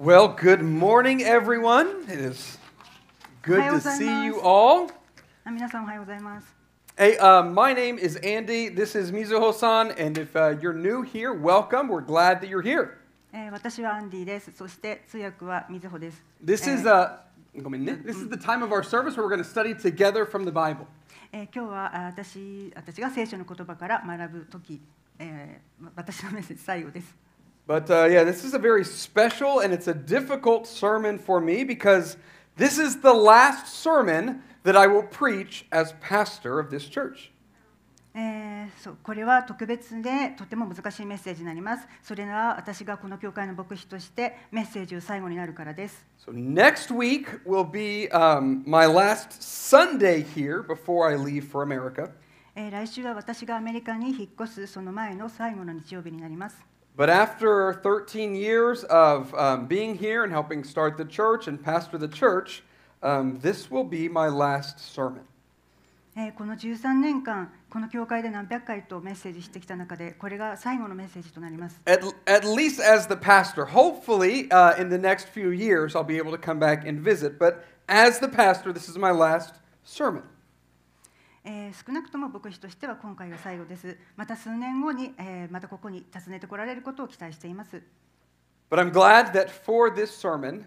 Well, good morning, everyone. It is good to see you all. あ皆さんおはようございます。 Hey, uh, my name is Andy. This is Mizuho-san, and if uh, you're new here, welcome. We're glad that you're here. えー私はアンディです。そして通訳はみずほです。 This えー is uh, ごめんね This is the time of our service where we're going to study together from the Bible. えー今日はあ私私が聖書の言葉から学ぶ時、えー私のメッセージ最後です。 But uh, yeah, this is a very special and it's a difficult sermon for me because this is the last sermon that I will preach as pastor of this church. えーそうこれは特別でとても難しいメッセージになります。それは私がこの教会の牧師としてメッセージを最後になるからです。 So next week will be um, my last Sunday here before I leave for America. えー来週は私がアメリカに引っ越すその前の最後の日曜日になります。 but after 13 years of um, being here and helping start the church and pastor the church, um, this will be my last sermon. この13年間、この教会で何百回とメッセージしてきた中で、これが最後のメッセージとなります。At, at least as the pastor, hopefully、uh, in the next few years, I'll be able to come back and visit, but as the pastor, this is my last sermon. えー少なくとも牧師としては今回が最後です。また数年後に、えーまたここに訪ねてこられることを期待しています。But I'm glad that for this sermon,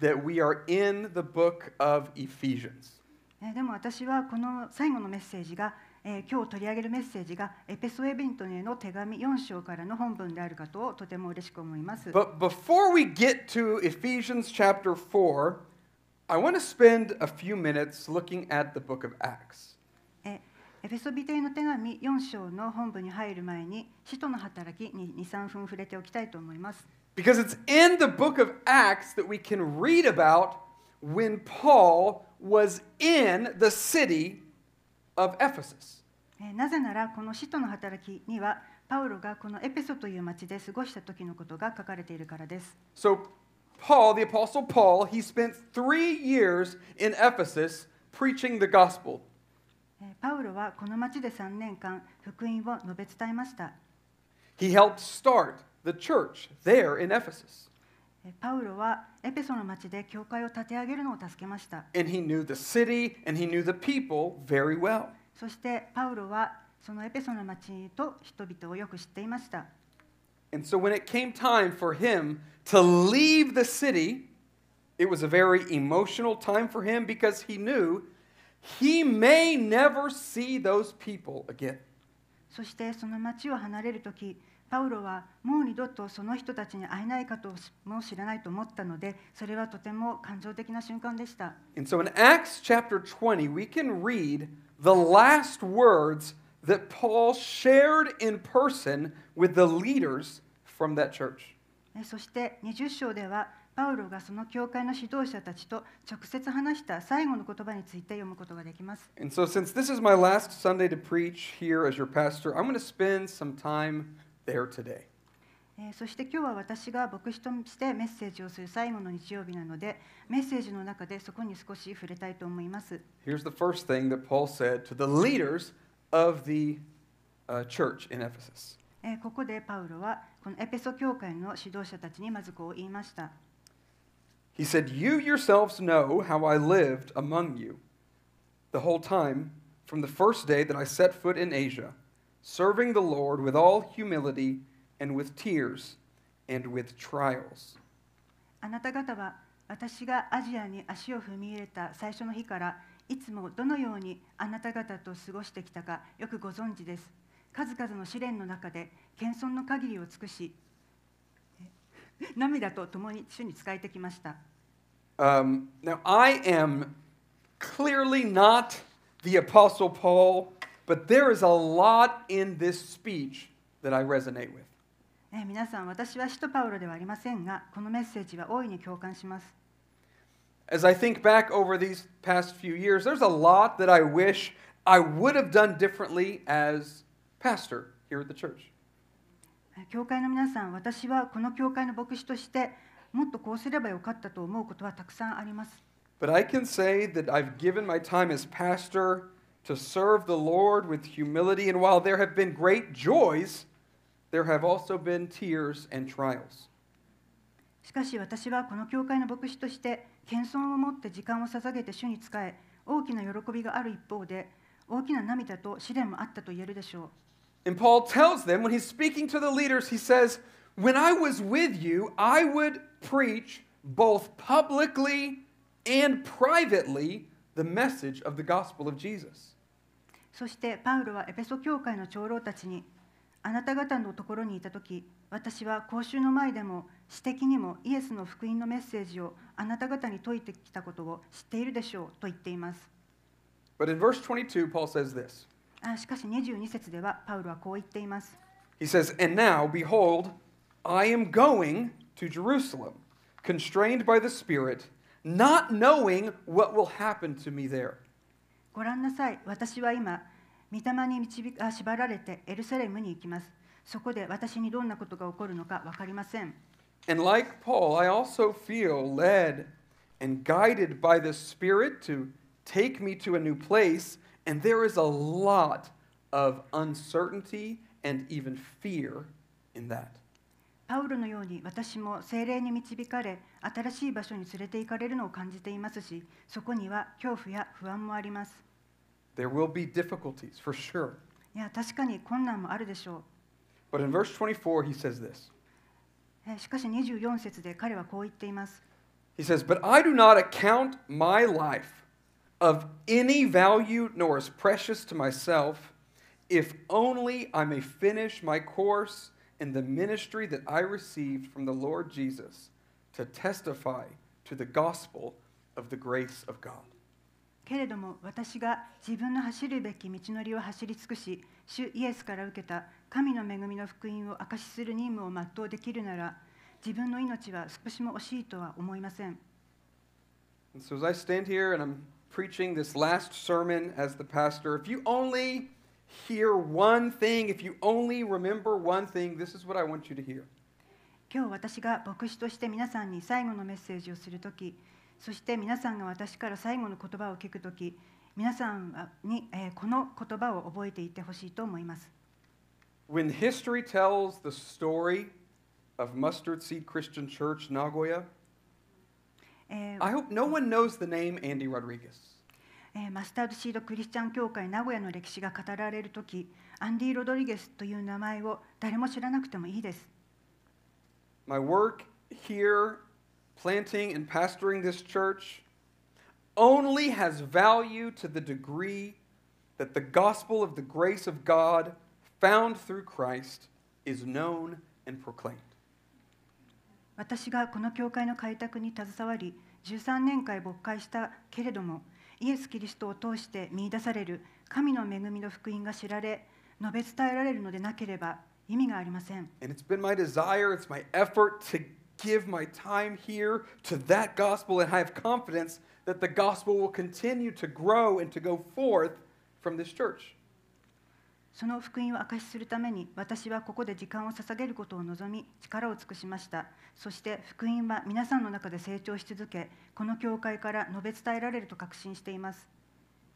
that we are in the book of Ephesians. えーでも私はこの最後のメッセージが、えー今日取り上げるメッセージがエペソエビントへの手紙4章からの本文であることをとても嬉しく思います。But before we get to Ephesians chapter 4, I want to spend a few minutes looking at the book of Acts. えエペソビテへの手紙4章の本文に入る前に使徒の働きに23分触れておきたいと思います。Because it's in the book of Acts that we can read about when Paul was in the city of Ephesus. えーなぜならこの使徒の働きにはパウロがこのエペソという町で過ごした時のことが書かれているからです。So, Paul, the Apostle Paul, he spent three years in Ephesus preaching the gospel. えーパウロはこの町で3年間福音を述べ伝えました。He helped start the church there in Ephesus. えーパウロはエペソの町で教会を立て上げるのを助けました。And he knew the city and he knew the people very well. そしてパウロはそのエペソの町と人々をよく知っていました。And so when it came time for him to leave the city, it was a very emotional time for him because he knew he may never see those people again. そしてその町を離れる時パウロはもう二度とその人たちに会えないかとも知らないと思ったのでそれはとても感情的な瞬間でした。 And so in Acts chapter 20, we can read the last words that Paul shared in person with the leaders from that church. えそして20章では パウロがその教会の指導者たちと直接話した最後の言葉について読むことができます。So, preach, pastor, そして今日は私が牧師としてメッセージをする最後の日曜日なので、メッセージの中でそこに少し触れたいと思います。Here's the first thing that Paul said to the leaders of the、church in Ephesus. ここでパウロはこのエペソ教会の指導者たちにまずこう言いました。He said, You yourselves know how I lived among you the whole time from the first day that I set foot in Asia, serving the Lord with all humility and with tears and with trials. あなた方は私がアジアに足を踏み入れた最初の日からいつもどのようにあなた方と過ごしてきたかよくご存知です。数々の試練の中で謙遜の限りを尽くしえ 涙と共に主に仕えてきました。 Um, now, I am clearly not the Apostle Paul, but there is a lot in this speech that I resonate with. えー皆さん、私は使徒パウロではありませんが、このメッセージは大いに共感します。 As I think back over these past few years, there's a lot that I wish I would have done differently as pastor here at the church. えー教会の皆さん、私はこの教会の牧師としてもっとこうすればよかったと思うことはたくさんあります。But I can say that I've given my time as pastor to serve the Lord with humility, and while there have been great joys, there have also been tears and trials. しかし私はこの教会の牧師として謙遜を持って時間を捧げて主に仕え大きな喜びがある一方で大きな涙と試練もあったと言えるでしょう And Paul tells them, when he's speaking to the leaders, he says, When I was with you, I would preach both publicly and privately the message of the gospel of Jesus. そしてパウロはエペソ教会の長老たちにあなた方のところにいた時私は公衆の前でも私的にもイエスの福音のメッセージをあなた方に説いてきたことを知っているでしょうと言っています But in verse 22, Paul says this あ しかし22節ではパウロはこう言っています He says, And now, behold, I am going to Jerusalem, constrained by the Spirit, not knowing what will happen to me there. ご覧なさい私は今御霊に導か縛られてエルサレムに行きますそこで私にどんなことが起こるのか分かりません And like Paul, I also feel led and guided by the Spirit to take me to a new place, and there is a lot of uncertainty and even fear in that. パウロのように私も精霊に導かれ新しい場所に連れて行かれるのを感じていますしそこには恐怖や不安もあります There will be difficulties, for sure. いや確かに困難もあるでしょ But in verse 24, he says this うえしかし24節で彼はこう言っています He says, But I do not account my life of any value nor as precious to myself, if only I may finish my course in the ministry that I received from the Lord Jesus to testify to the gospel of the grace of God. けれども私が自分の走るべき道のりを走り尽くし主イエスから受けた神の恵みの福音を証しする任務を全うできるなら自分の命は少しも惜しいとは思いません And so as I stand here and I'm preaching this last sermon as the pastor, if you only hear one thing, if you only remember one thing, this is what I want you to hear. 今日私が牧師として皆さんに最後のメッセージをするときそして皆さんが私から最後の言葉を聞くとき皆さんに、えーこの言葉を覚えていてほしいと思います When history tells the story of Mustard Seed Christian Church Nagoya, えー I hope no one knows the name Andy Rodriguez. えーマスタードシードクリスチャン教会名古屋の歴史が語られるときアンディ・ロドリゲスという名前を誰も知らなくてもいいです My work here, planting and pastoring this church, only has value to the degree that the gospel of the grace of God found through Christ is known and proclaimed. 私がこの教会の開拓に携わり13年間牧会したけれどもイエス・キリストを通して見出される神の恵みの福音が知られ述べ伝えられるのでなければ意味がありません And it's been my desire, it's my effort to give my time here to that gospel, and I have confidence that the gospel will continue to grow and to go forth from this church. その福音を証しするために私はここで時間を捧げることを望み力を尽くしましたそして福音は皆さんの中で成長し続けこの教会から述べ伝えられると確信しています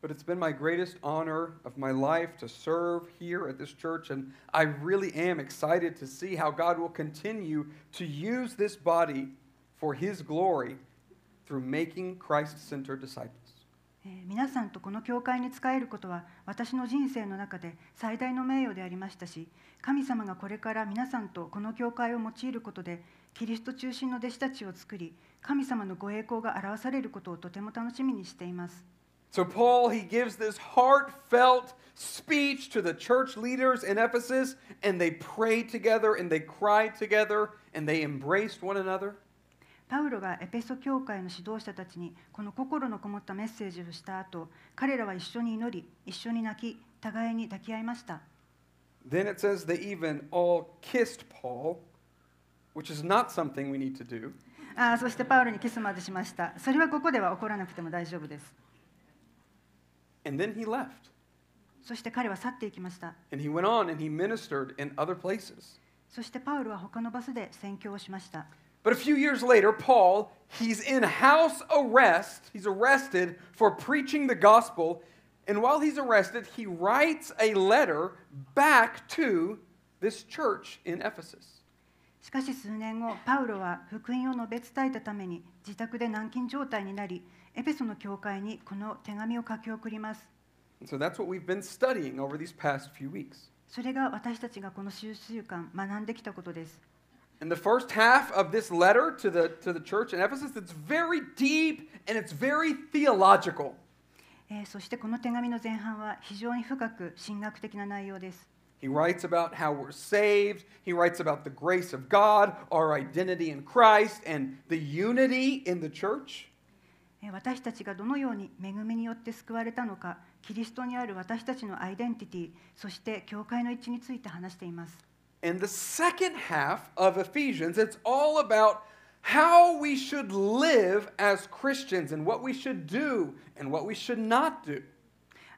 But it's been my greatest honor of my life to serve here at this church, and I really am excited to see how God will continue to use this body for His glory through making Christ centered disciples. え皆さんとこの教会に仕えることは私の人生の中で最大の名誉でありましたし神様がこれから皆さんとこの教会を用いることでキリスト中心の弟子たちを作り神様のご栄光が表されることをとても楽しみにしています So, Paul, he gives this heartfelt speech to the church leaders in Ephesus, and they prayed together, and they cried together, and they embraced one another. パウロがエペソ教会の指導者たちにこの心のこもったメッセージをした後彼らは一緒に祈り一緒に泣き互いに抱き合いました Then it says they even all kissed Paul, which is not something we need to do. あーそしてパウロにキスまでしましたそれはここでは起こらなくても大丈夫です And then he left. そして彼は去っていきました And he went on and he ministered in other places. そしてパウロは他のバスで宣教をしました But a few years later, Paul, he's in house arrest. He's arrested for preaching the gospel. And while he's arrested, he writes a letter back to this church in Ephesus. しかし数年後パウロは福音を述べ伝えたために自宅で軟禁状態になりエペソの教会にこの手紙を書き送ります And so that's what we've been studying over these past few weeks. それが私たちがこの数週間学んできたことです In the first half of this letter to the, to the church in Ephesus, it's very deep and it's very theological. えーそしてこの手紙の前半は非常に深く神学的な内容です。 He writes about how we're saved. He writes about the grace of God, our identity in Christ, and the unity in the church. えー私たちがどのように恵みによって救われたのか、キリストにある私たちのアイデンティティ、そして教会の一致について話しています。 In the second half of Ephesians, it's all about how we should live as Christians and what we should do and what we should not do.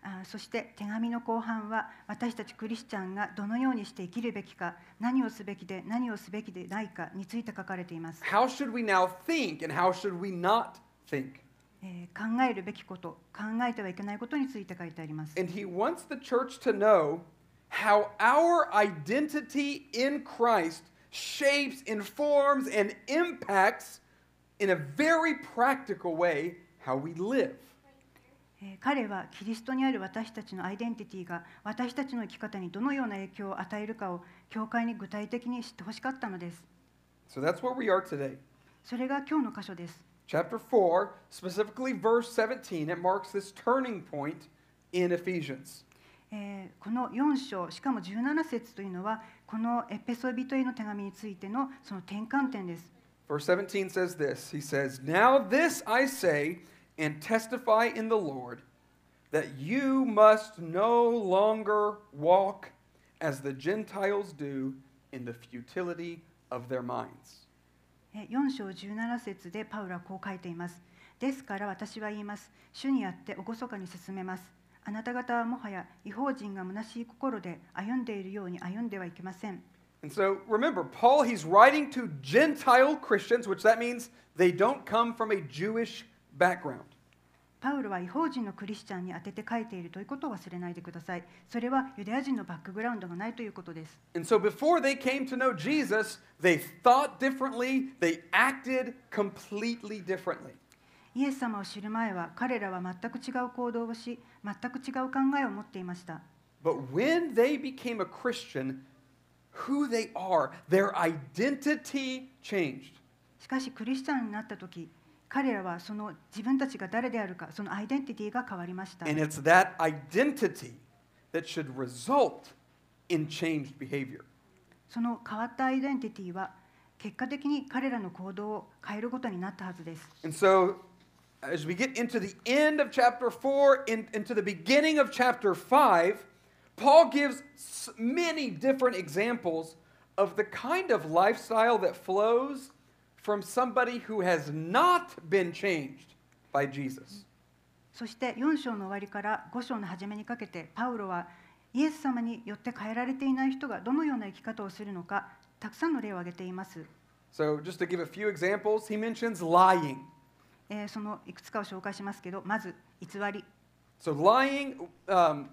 あーそして手紙の後半は私たちクリスチャンがどのようにして生きるべきか、何をすべきで何をすべきでないかについて書かれています。 How should we now think and how should we not think? えー考えるべきこと、考えてはいけないことについて書いてあります。 And he wants the church to know how our identity in Christ shapes, informs, and impacts in a very practical way how we live. えー彼はキリストにある私たちのアイデンティティが私たちの生き方にどのような影響を与えるかを教会に具体的に知ってほしかったのです。 So that's where we are today. それが今日の箇所です。 Chapter 4, specifically verse 17, it marks this turning point in Ephesians. えーこの4章しかも17節というのはこのエペソビトへの手紙についてのその転換点です。Verse 17 says this He says, Now this I say and testify in the Lord that you must no longer walk as the Gentiles do in the futility of their minds. えー4章17節でパウロはこう書いています。ですから私は言います。主にあって厳かに進めます。あなた方はもはや違法人が虚しい心で歩んでいるように歩んではいけません。And so remember, Paul, he's writing to Gentile Christians, which that means they don't come from a Jewish background. パウロは違法人のクリスチャンに当てて書いているということを忘れないでください。それはユダヤ人のバックグラウンドがないということです。And so before they came to know Jesus, they thought differently, they acted completely differently. イエス様を知る前は彼らは全く違う行動をし、全く違う考えを持っていました。But when they became a Christian, who they are, their identity changed. しかしクリスチャンになった時、彼らはその自分たちが誰であるか、そのアイデンティティが変わりました。And it's that identity that should result in changed behavior. その変わったアイデンティティは結果的に彼らの行動を変えることになったはずです。And so, as we get into the end of chapter 4, in, into the beginning of chapter 5, Paul gives s- many different examples of the kind of lifestyle that flows from somebody who has not been changed by Jesus. そして4章の終わりから5章の初めにかけてパウロはイエス様によって変えられていない人がどのような生き方をするのかたくさんの例を挙げています。 So, just to give a few examples, he mentions lying. えーそのいくつかを紹介しますけどまず偽り、So, lying, um,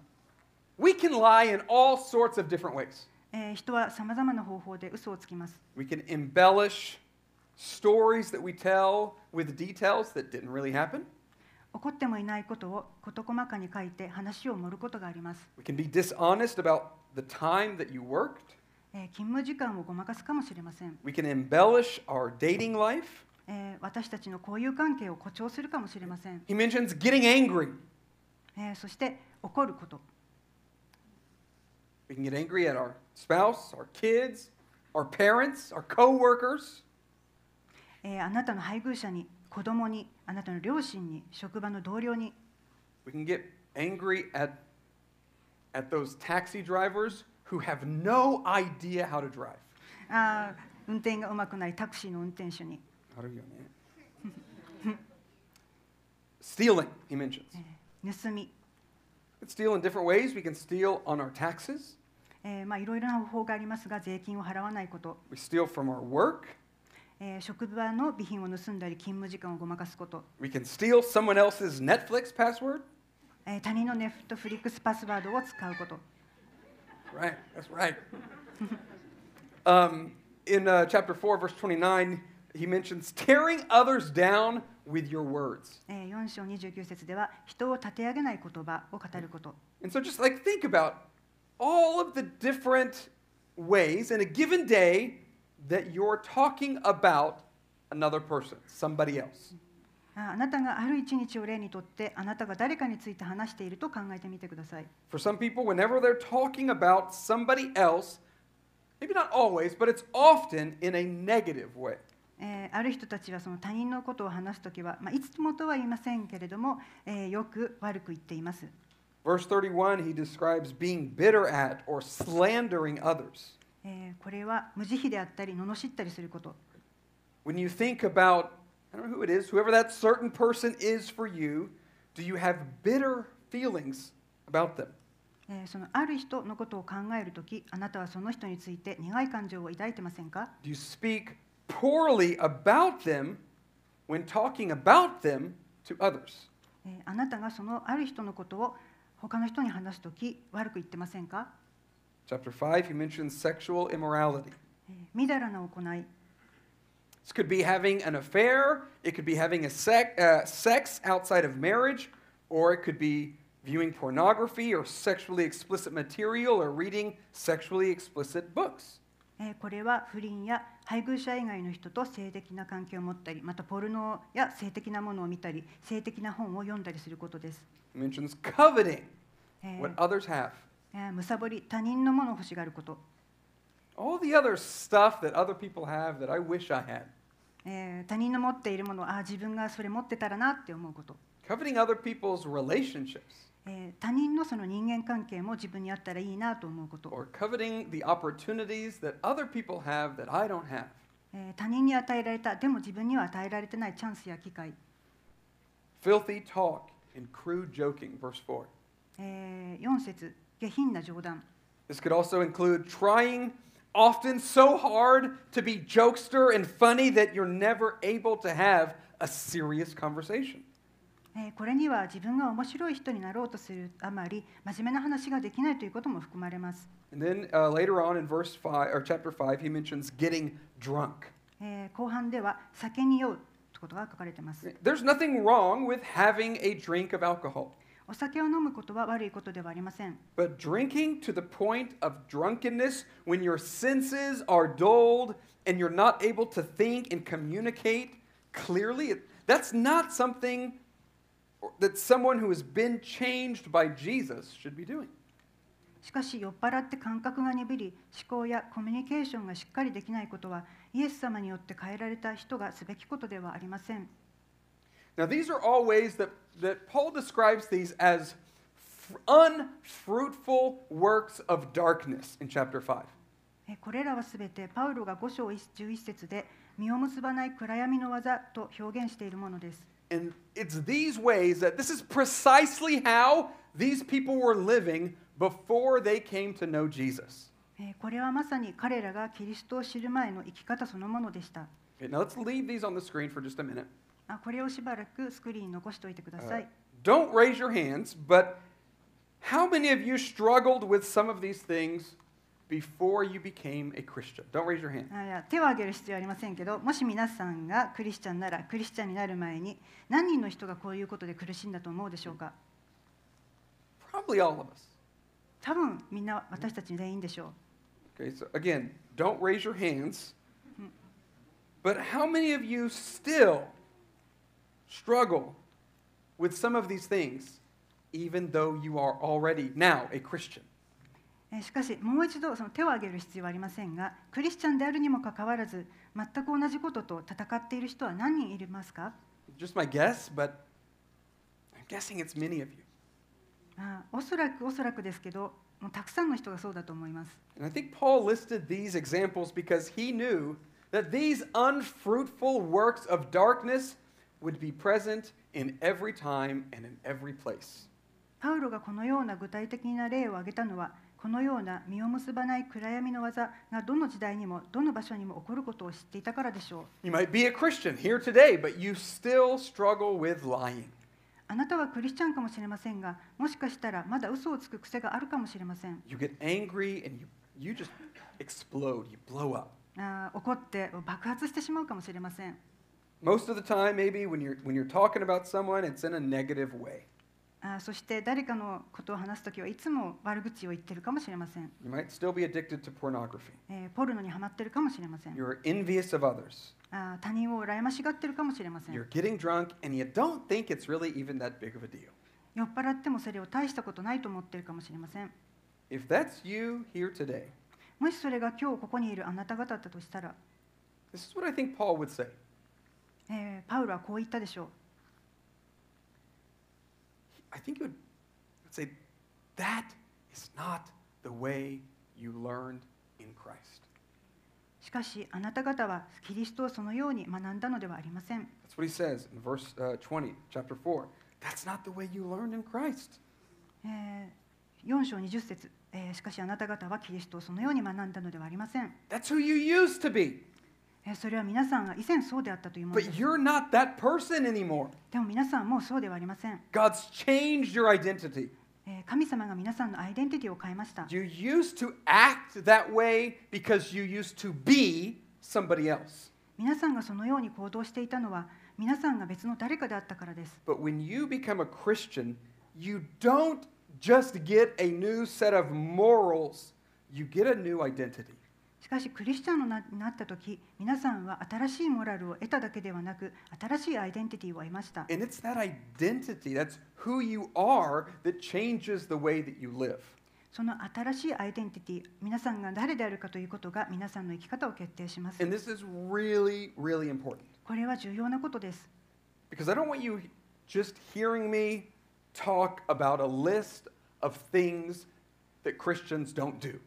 we can lie in all sorts of different ways. えー人はさまざまな方法で嘘をつきます。We can embellish stories that we tell with details that didn't really happen. 起こってもいないことを事細かに書いて話を盛ることがあります。We can be dishonest about the time that you worked. えー勤務時間をごまかすかもしれません。We can embellish our dating life. えー私たちの交友関係を誇張するかもしれません。He mentions getting angry. えーそして怒ること、We can get angry at our spouse, our kids, our parents, our coworkers. えーあなたの配偶者に、子供に、あなたの両親に、職場の同僚に、We can get angry at, at those taxi drivers who have no idea how to drive. あー運転がうまくないタクシーの運転手に、How do you Stealing, he mentions. えー盗み、We can steal in different ways. We can steal on our taxes. えーまあ、いろいろな方法がありますが税金を払わないこと、We steal from our work. えー職場の備品を盗んだり勤務時間をごまかすこと、We can steal someone else's Netflix password. えー他人のネットフリックスパスワードを使うこと、Right, that's right. um, in uh, chapter 4, verse 29, he mentions tearing others down with your words. えー4章29節では人を立て上げない言葉を語ること And so just like think about all of the different ways in a given day that you're talking about another person, somebody else. ああなたがある一日を例にとってあなたが誰かについて話していると考えてみてください For some people, whenever they're talking about somebody else, maybe not always, but it's often in a negative way. えーある人たちはその他人のことを話すときは、まあ、いつもとは言いませんけれども、えーよく悪く言っています Verse 31, he describes being bitter at or slandering others. えーこれは無慈悲であったり罵ったりすること When you think about, I don't know who it is, whoever that certain person is for you, do you have bitter feelings about them? えーそのある人のことを考えるときあなたはその人について苦い感情を抱いてませんか Do you speak poorly about them when talking about them to others? えーあなたがそのある人のことを他の人に話すとき悪く言ってませんか、 Chapter 5, he mentions sexual immorality. えーみだらな行い This could be having an affair, it could be having a sec, uh, sex outside of marriage, or it could be viewing pornography or sexually explicit material or reading sexually explicit books. えーこれは不倫や配偶者以外の人と性的な関係を持ったりまたポルノや性的なものを見たり性的な本を読んだりすることです、mentions coveting えー what others have. えーむさぼり他人のものを欲しがること、All the other stuff that other people have that I wish I had. えー他人の持っているものあー自分がそれ持ってたらなって思うこと、Coveting other people's relationships えー他人のその人間関係も自分にあったらいいなと思うこと、 or coveting the opportunities that other people have that I don't have. えー他人に与えられたでも自分には与えられてないチャンスや機会、 Filthy talk and crude joking, verse 4. え4節下品な冗談 This could also include trying often so hard to be jokester and funny that you're never able to have a serious conversation. えーこれには自分が面白い人になろうとするあまり真面目な話ができないということも含まれます、And then uh, later on in verse 5 or chapter 5 he mentions getting drunk. えー後半では酒に酔うということが書かれています There's nothing wrong with having a drink of alcohol. お酒を飲むことは悪いことではありません But drinking to the point of drunkenness when your senses are dulled and you're not able to think and communicate clearly, that's not something that someone who has been changed by Jesus should be doing. しかし酔っ払って感覚が鈍り思考やコミュニケーションがしっかりできないことはイエス様によって変えられた人がすべきことではありません Now, these are all ways that, that Paul describes these as unfruitful works of darkness in chapter 5. えーこれらはすべてパウロが5章11節で実を結ばない暗闇の技と表現しているものです And it's these ways that this is precisely how these people were living before they came to know Jesus. えーこれはまさに彼らがキリストを知る前の生き方そのものでした。 Okay, now let's leave these on the screen for just a minute. あこれをしばらくスクリーンに残しておいてくだ Uh, さい。 don't raise your hands, but how many of you struggled with some of these things before you became a Christian? Don't raise your hand. あいや手を挙げる必要はありませんけど、もし皆さんがクリスチャンなら、クリスチャンになる前に何人の人がこういうことで苦しんだと思うでしょうか Probably all of us. 多分みんな私たち全員でしょう。 Okay, so again, don't raise your hands. But how many of you still struggle with some of these things, even though you are already now a Christian? えーしかし、もう一度その手を挙げる必要はありませんが、クリスチャンであるにもかかわらず、全く同じことと戦っている人は何人いますか Just my guess, but I'm guessing it's many of you. あおそらくおそらくですけど、もうたくさんの人がそうだと思います。And I think Paul listed these examples because he knew that these unfruitful works of darkness would be present in every time and in every place. パウロがこのような具体的な例を挙げたのは、このような実を結ばない暗闇の技がどの時代にもどの場所にも起こることを知っていたからでしょう。You might be a Christian here today, but you still struggle with lying. あなたはクリスチャンかもしれませんが、もしかしたらまだ嘘をつく癖があるかもしれません。You get angry and you, you just explode, you blow up. あー怒って爆発してしまうかもしれません Most of the time, maybe when you're, when you're talking about someone, it's in a negative way. あーそして誰かのことを話すときはいつも悪口を言ってるかもしれません、You might still be addicted to pornography. えーポルノにはまってるかもしれません You're envious of others. あー他人を羨ましがってるかもしれません You're getting drunk and you don't think it's really even that big of a deal. 酔っ払ってもそれを大したことないと思ってるかもしれません If that's you here today, もしそれが今日ここにいるあなた方だったとしたら、this is what I think Paul would say. えーパウロはこう言ったでしょう I think he would say, that is not the way you learned in Christ. しかしあなた方はキリストをそのように学んだのではありません That's what he says in verse uh, 20, chapter 4. That's not the way you learned in Christ. えー4章20節、えーしかしあなた方はキリストをそのように学んだのではありません、That's who you used to be. えーそれは皆さんが以前そうであったというものです you're not that person anymore. でも皆さんはもうそうではありません、God's changed your identity. えー神様が皆さんのアイデンティティを変えました You used to act that way because you used to be somebody else. 皆さんがそのように行動していたのは皆さんが別の誰かであったからです But when you become a Christian, you don't just get a new set of morals, you get a new identity. しかしクリスチャンにななった時皆さんは新しいモラルを得ただけではなく新しいアイデンティティを得ました And it's that identity, that's who you are, that changes the way that you live. その新しいアイデンティティ皆さんが誰であるかということが皆さんの生き方を決定します And this is really, really important これは重要なことです because I don't want you just hearing me talk about a list of things that Christians don't do.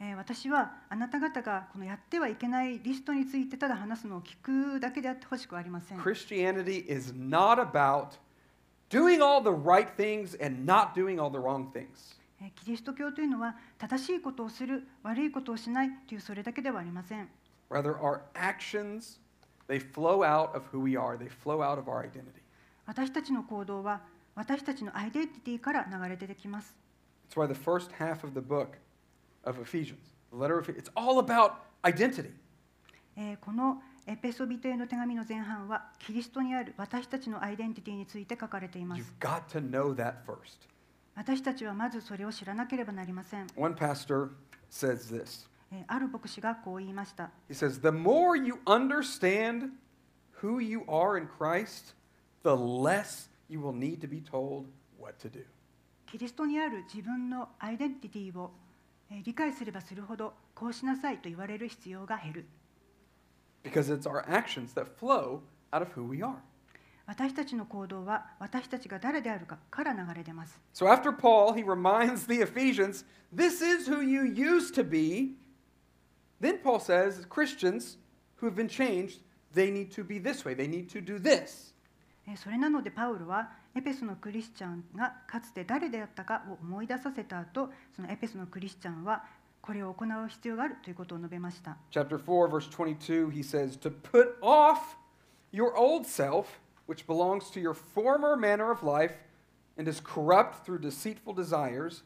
えー私はあなた方がこのやってはいけないリストについてただ話すのを聞くだけであってほしくありません。Christianity is not about doing all the right things and not doing all the wrong things. えーキリスト教というのは正しいことをする悪いことをしないというそれだけではありません。Rather, our actions, they flow out of who we are, they flow out of our identity. 私たちの行動は私たちのアイデンティティから流れ出てきます。That's why the first half of the book of Ephesians, the letter of it's all about identity. このエペソビトへの手紙の前半はキリストにある私たちのアイデンティティについて書かれています。You've got to know that first. pastor says this. ある牧師がこう言いました。He says, The more you understand who you are in Christ, the less you will need to be told what to do. キリストにある自分のアイデンティティを理解すればするほどこうしなさいと言われる必要が減る Because it's our actions that flow out of who we are. 私たちの行動は私たちが誰であるかから流れ出ます So after Paul, he reminds the Ephesians, This is who you used to be. Then Paul says, Christians who have been changed, they need to be this way, they need to do this. えーそれなのでパウロはエペソのクリスチャンがかつて誰であったかを思い出させた後そのエペソのクリスチャンはこれを行う必要があるということを述べました Chapter 4, verse 22, he says, To put off your old self, which belongs to your former manner of life and is corrupt through deceitful desires,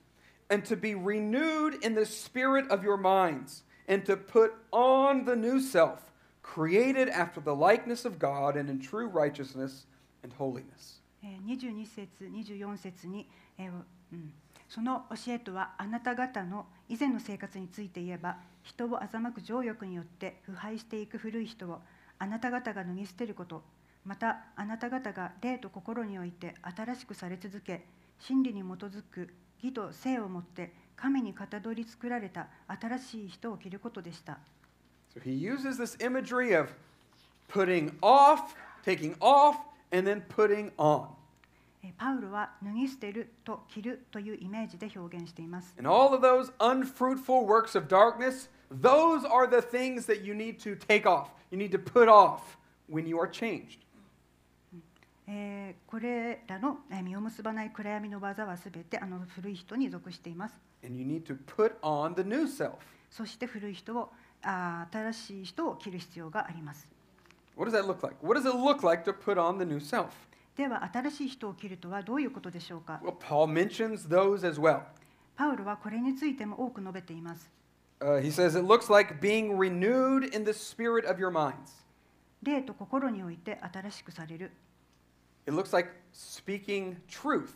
and to be renewed in the spirit of your minds, and to put on the new self, created after the likeness of God and in true righteousness and holiness. え22節24節に、えーうん、その教えとはあなた方の以前の生活について言えば人を欺く情欲によって腐敗していく古い人をあなた方が脱ぎ捨てることまたあなた方が霊と心において新しくされ続け真理に基づく義と性をもって神にかたどり作られた新しい人を着ることでした。So he uses this imagery of putting off, taking off, and then putting on. えーパウロは脱ぎ捨てると着るというイメージで表現しています。And all of those unfruitful works of darkness, those are the things that you need to take off. You need to put off when you are changed. えーこれらのえー実を結ばない暗闇の技はすべてあの古い人に属しています。And you need to put on the new self. そして古い人をあー新しい人を着る必要があります。What does that look like? What does it look like to put on the new self? では新しい人を着るとはどういうことでしょうか Well, Paul mentions those as well. パウロはこれについても多く述べています。Uh, he says it looks like being renewed in the spirit of your minds. 霊と心において新しくされる It looks like speaking truth,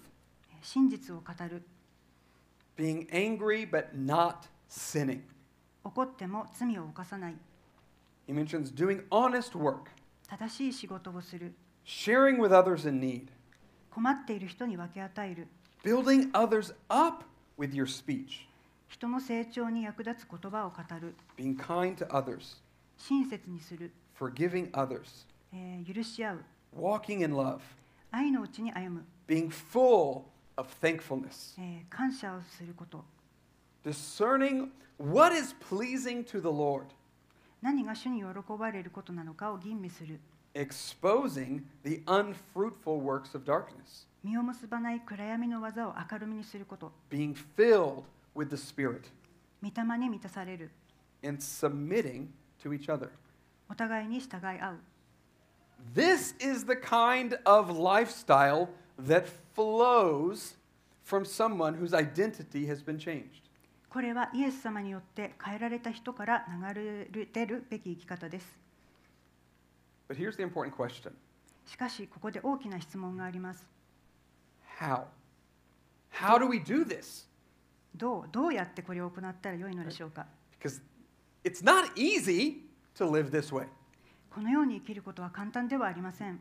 真実を語る being angry but not sinning. 怒っても罪を犯さない He mentions doing honest work, 正しい仕事をする sharing with others in need, 困っている人に分け与える building others up with your speech, 人の成長に役立つ言葉を語る being kind to others, 親切にする、 forgiving others, えー許し合う walking in love, 愛のうちに歩む、 being full of thankfulness, えー感謝をすること discerning what is pleasing to the Lord, 何が主に喜ばれることなのかを吟味する exposing the unfruitful works of darkness, 実を結ばない暗闇の技を明るみにすること being filled with the Spirit, 御霊に満たされる and submitting to each other. お互いに従い合う This is the kind of lifestyle that flows from someone whose identity has been changed. これはイエス様によって変えられた人から流れ出るべき生き方です But here's the important question しかしここで大きな質問があります How? How do we do this? どうどうやってこれを行ったらよいのでしょうか Because it's not easy to live this way. このように生きることは簡単ではありません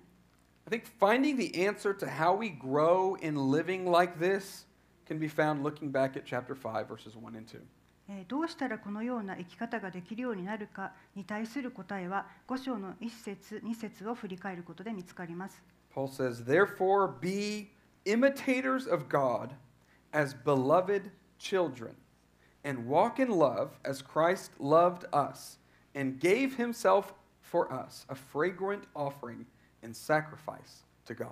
I think finding the answer to how we grow in living like this can be found looking back at chapter 5, verses 1 and 2. えーどうしたらこのような生き方ができるようになるかに対する答えは5章の1節2節を振り返ることで見つかります Paul says, Therefore, be imitators of God as beloved children, and walk in love as Christ loved us, and gave himself for us, a fragrant offering and sacrifice to God.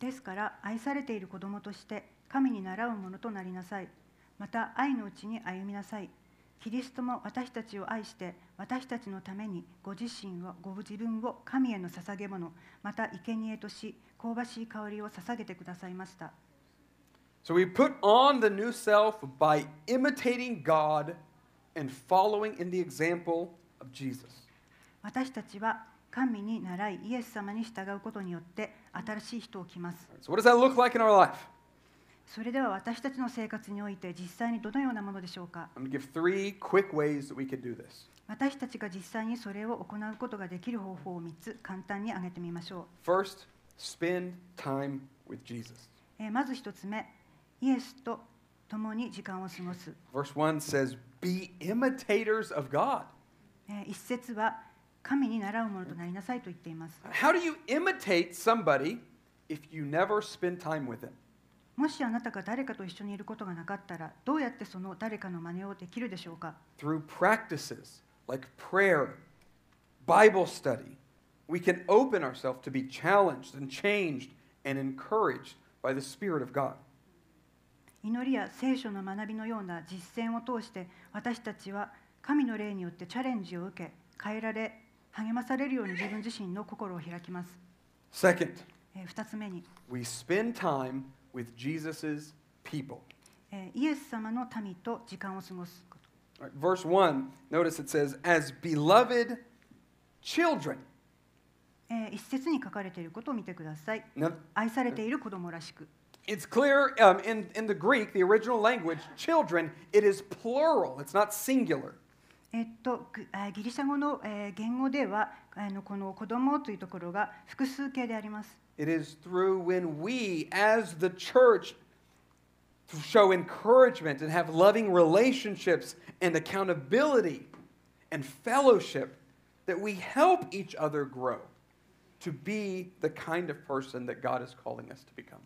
ですから愛されている子供として神に倣うものとなりなさいまた愛のうちに歩みなさいキリストも私たちを愛して私たちのためにご自身をご自分を神への捧げ物また生贄とし香ばしい香りを捧げてくださいました So we put on the new self by imitating God and following in the example of Jesus. 私たちは神に習いイエス様に従うことによって新しい人を着ます So, what does that look like in our life? それでは私たちの生活において実際にどのようなものでしょうか？私たちが実際にそれを行うことができる方法を3つ簡単に挙げてみましょう。First, spend time with Jesus. まず一つ目、イエスと共に時間を過ごす。Verse 1 says, Be imitators of God. 一節は神に習うものとなりなさいと言っています。How do you imitate somebody if you never spend time with them? もしあなたが誰かと一緒にいることがなかったら、どうやってその誰かの真似をできるでしょうか Through practices like prayer, Bible study, we can open ourselves to be challenged and changed and encouraged by the Spirit of God. 祈りや聖書の学びのような実践を通して、私たちは神の霊によってチャレンジを受け、変えられ、励まされるように自分自身の心を開きます。Second, えー二つ目に、we spend time with Jesus's people. イエス様の民と時間を過ごすこと。Right, verse 1, notice it says, as beloved children. 一節に書かれていることを見てください。愛されている子供らしく。It's clear um, in, in the Greek, the original language, children, it is plural, it's not singular. えっと、ギリシャ語の言語ではあのこの子供というところが複数形であります。it is through when we, as the church, show encouragement and have loving relationships and accountability and fellowship that we help each other grow to be the kind of person that God is calling us to become.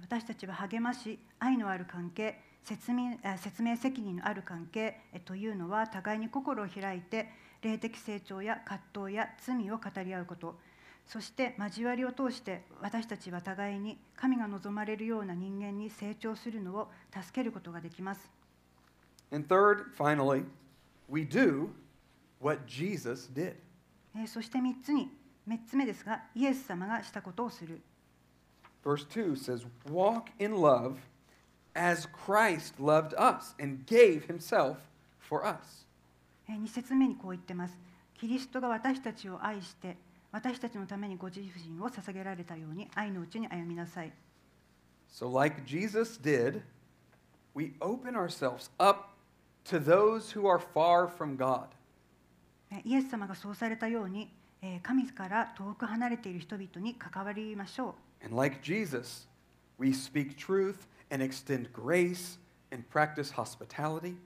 私たちは励まし、愛のある関係、説明説明責任のある関係というのは互いに心を開いて霊的成長や葛藤や罪を語り合うこと。そして交わりを通して私たちは互いに神が望まれるような人間に成長するのを助けることができます。And third, finally, we do what Jesus did. えーそして3つに3つ目ですがイエス様がしたことをする。Verse 2 says, Walk in love as Christ loved us and gave himself for us. えー2節目にこう言ってます。キリストが私たちを愛して、私たちのためにご自身を捧げられたように愛のうちに歩みなさい。So, like Jesus did, we open ourselves up to those who are far from God. えーイエス様がそうされたように、えー神から遠く離れている人々に関わりましょう。And like Jesus, we speak truth and extend grace and practice hospitality.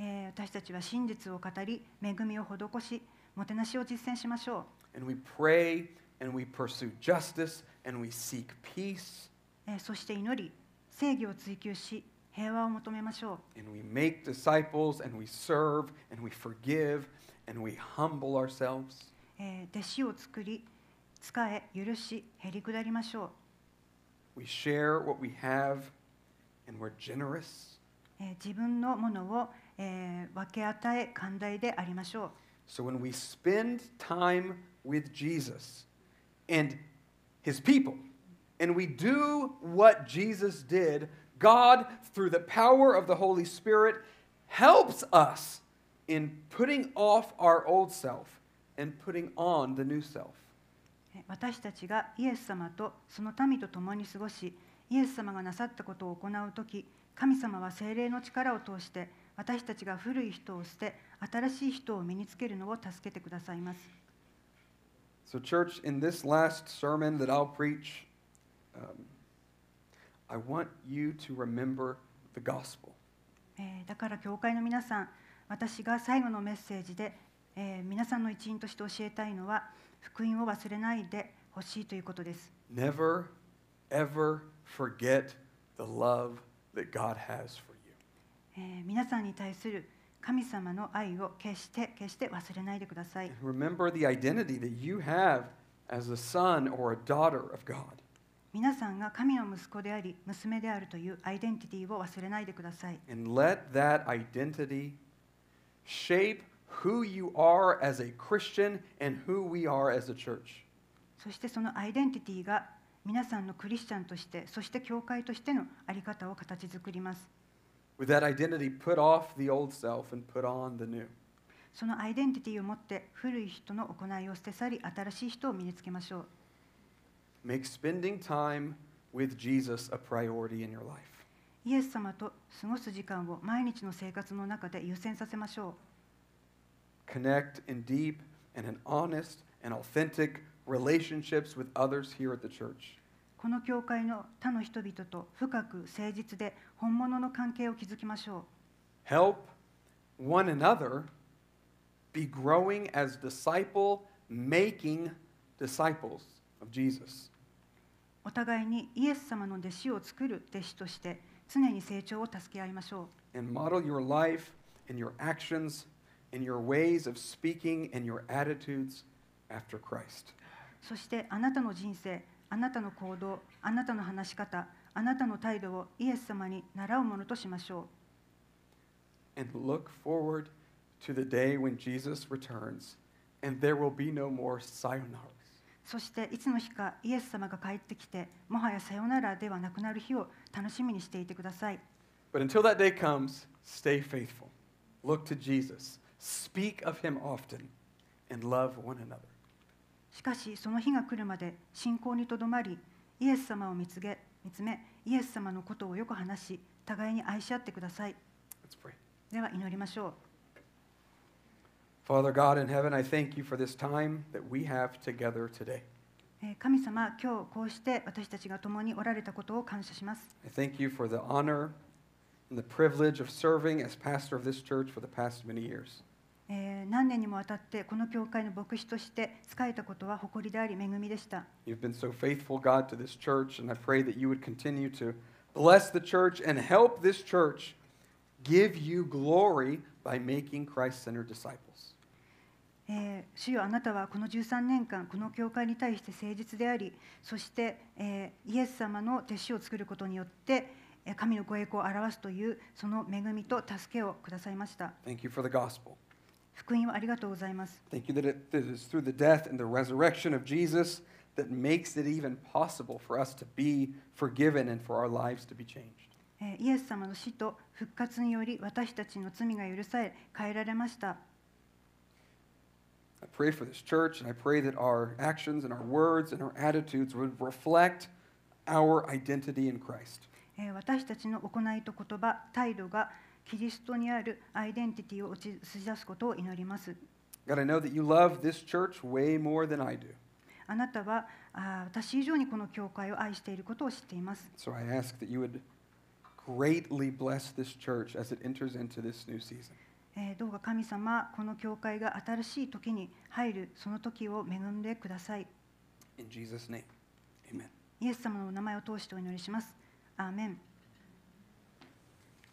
えー私たちは真実を語り、恵みを施し、もてなしを実践しましょ and we pray and we pursue justice and we seek peace. そして祈り、正義を追求し、平和を求めましょう。And we make disciples and we serve and we forgive and we humble ourselves. 弟子を作り、使え、許し、へりくだりましょう。We share what we have and we're generous. 自分のものを、えー、分け与え、寛大でありましょう。So when we spend time with Jesus and his people, and we do what Jesus did, God, through the power of the Holy Spirit, helps us in putting off our old self and putting on the new self. えー私たちがイエス様とその民と共に過ごしイエス様がなさったことを行う時神様は精霊の力を通して私たちが古い人を捨て新しい人を身につけるのを助けてくださいます So, church, in this last sermon that I'll preach, um, I want you to remember the gospel. えーだから教会の皆さん私が最後のメッセージで、えー皆さんの一員として教えたいのは福音を忘れないでほしいということです Never, ever forget the love that God has for you. えー皆さんに対する神様の愛を決して決して忘れないでください remember the identity that you have as a son or a daughter of God. 皆さんが神の息子であり娘であるというアイデンティティを忘れないでください And let that identity shape who you are as a Christian and who we are as a church. そしてそのアイデンティティが皆さんのクリスチャンとしてそして教会としての在り方を形作ります With that identity, put off the old self and put on the new. そのアイデンティティを持って古い人の行いを捨て去り新しい人を身につけましょう Make spending time with Jesus a priority in your life. イエス様と過ごす時間を毎日の生活の中で優先させましょ Connect in deep and in honest and authentic relationships with others here at the church. うこの教会の他の人々と深く誠実で本物の関係を築きましょう Help one another be growing as disciple making disciples of Jesus. お互いにイエス様の弟子を作る弟子として常に成長を助け合いましょう And model your life and your actions and your ways of speaking and your attitudes after Christ. そしてあなたの人生あなたの行動あなたの話し方あなたの態度をイエス様に習うものとしましょ And look forward to the day when Jesus returns and there will be no more sayonara. うそしていつの日かイエス様が帰ってきてもはやさよならではなくなる日を楽しみにしていてください But until that day comes, stay faithful. Look to Jesus. Speak of him often and love one another. しかしその日が来るまで信仰にとどまりイエス様を見つげ見つめイエス様のことをよく話し互いに愛し合ってください Let's pray. では祈りましょう Father God in heaven, I thank you for this time that we have together today. えー神様今日こうして私たちが共におられたことを感謝します I thank you for the honor and the privilege of serving as pastor of this church for the past many years. えー何年にもわたってこの教会の牧師として仕えたことは誇りであり恵みでした。You've been so faithful, God, to this church, and I pray that you would continue to bless the church and help this church give you glory by making Christ centered disciples. えー主よあなたはこの13年間この教会に対して誠実でありそして、えーイエス様の弟子を作ることによってえー神のご栄光を表すというその恵みと助けをくださいました Thank you for the gospel. 福音をありがとうございます Thank you that it is through the death and the resurrection of Jesus that makes it even possible for us to be forgiven and for our lives to be changed. えーイエス様の死と復活により私たちの罪が許され変えられました。I pray for this church, and I pray that our actions and our words and our attitudes would reflect our identity in Christ. えー私たちの行いと言葉、態度がキリストにあるアイデンティティを打ち出すことを祈ります。あなたはあ私以上にこの教会を愛していることを知っています。So I どうか神様、この教会が新しい時に入るその時を恵んでください。In Jesus name. Amen. イエス様のお名前を通してお祈りします。アーメン。